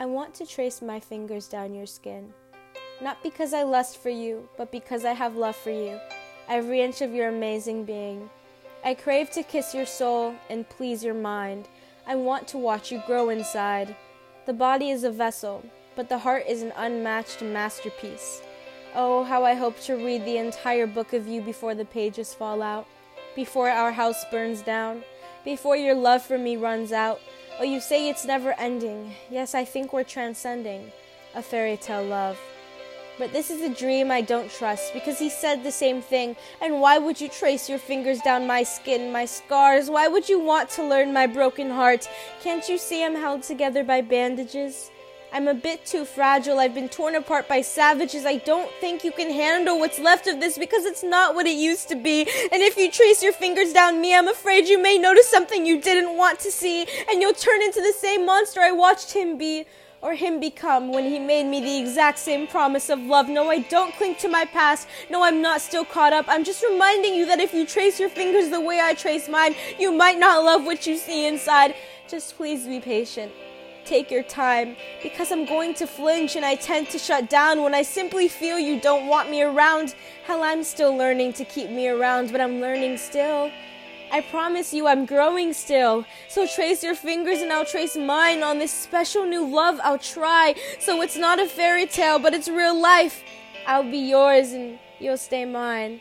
I want to trace my fingers down your skin. Not because I lust for you, but because I have love for you, every inch of your amazing being. I crave to kiss your soul and please your mind. I want to watch you grow inside. The body is a vessel, but the heart is an unmatched masterpiece. Oh, how I hope to read the entire book of you before the pages fall out, before our house burns down, before your love for me runs out. Oh, you say it's never ending. Yes, I think we're transcending a fairy tale love. But this is a dream I don't trust because he said the same thing. And why would you trace your fingers down my skin, my scars? Why would you want to learn my broken heart? Can't you see I'm held together by bandages? I'm a bit too fragile. I've been torn apart by savages. I don't think you can handle what's left of this because it's not what it used to be. And if you trace your fingers down me, I'm afraid you may notice something you didn't want to see, and you'll turn into the same monster I watched him be or him become when he made me the exact same promise of love. No, I don't cling to my past. No, I'm not still caught up. I'm just reminding you that if you trace your fingers the way I trace mine, you might not love what you see inside. Just please be patient. Take your time because I'm going to flinch and I tend to shut down when I simply feel you don't want me around. Hell, I'm still learning to keep me around, but I'm learning still. I promise you I'm growing still. So trace your fingers and I'll trace mine on this special new love I'll try. So it's not a fairy tale, but it's real life. I'll be yours and you'll stay mine.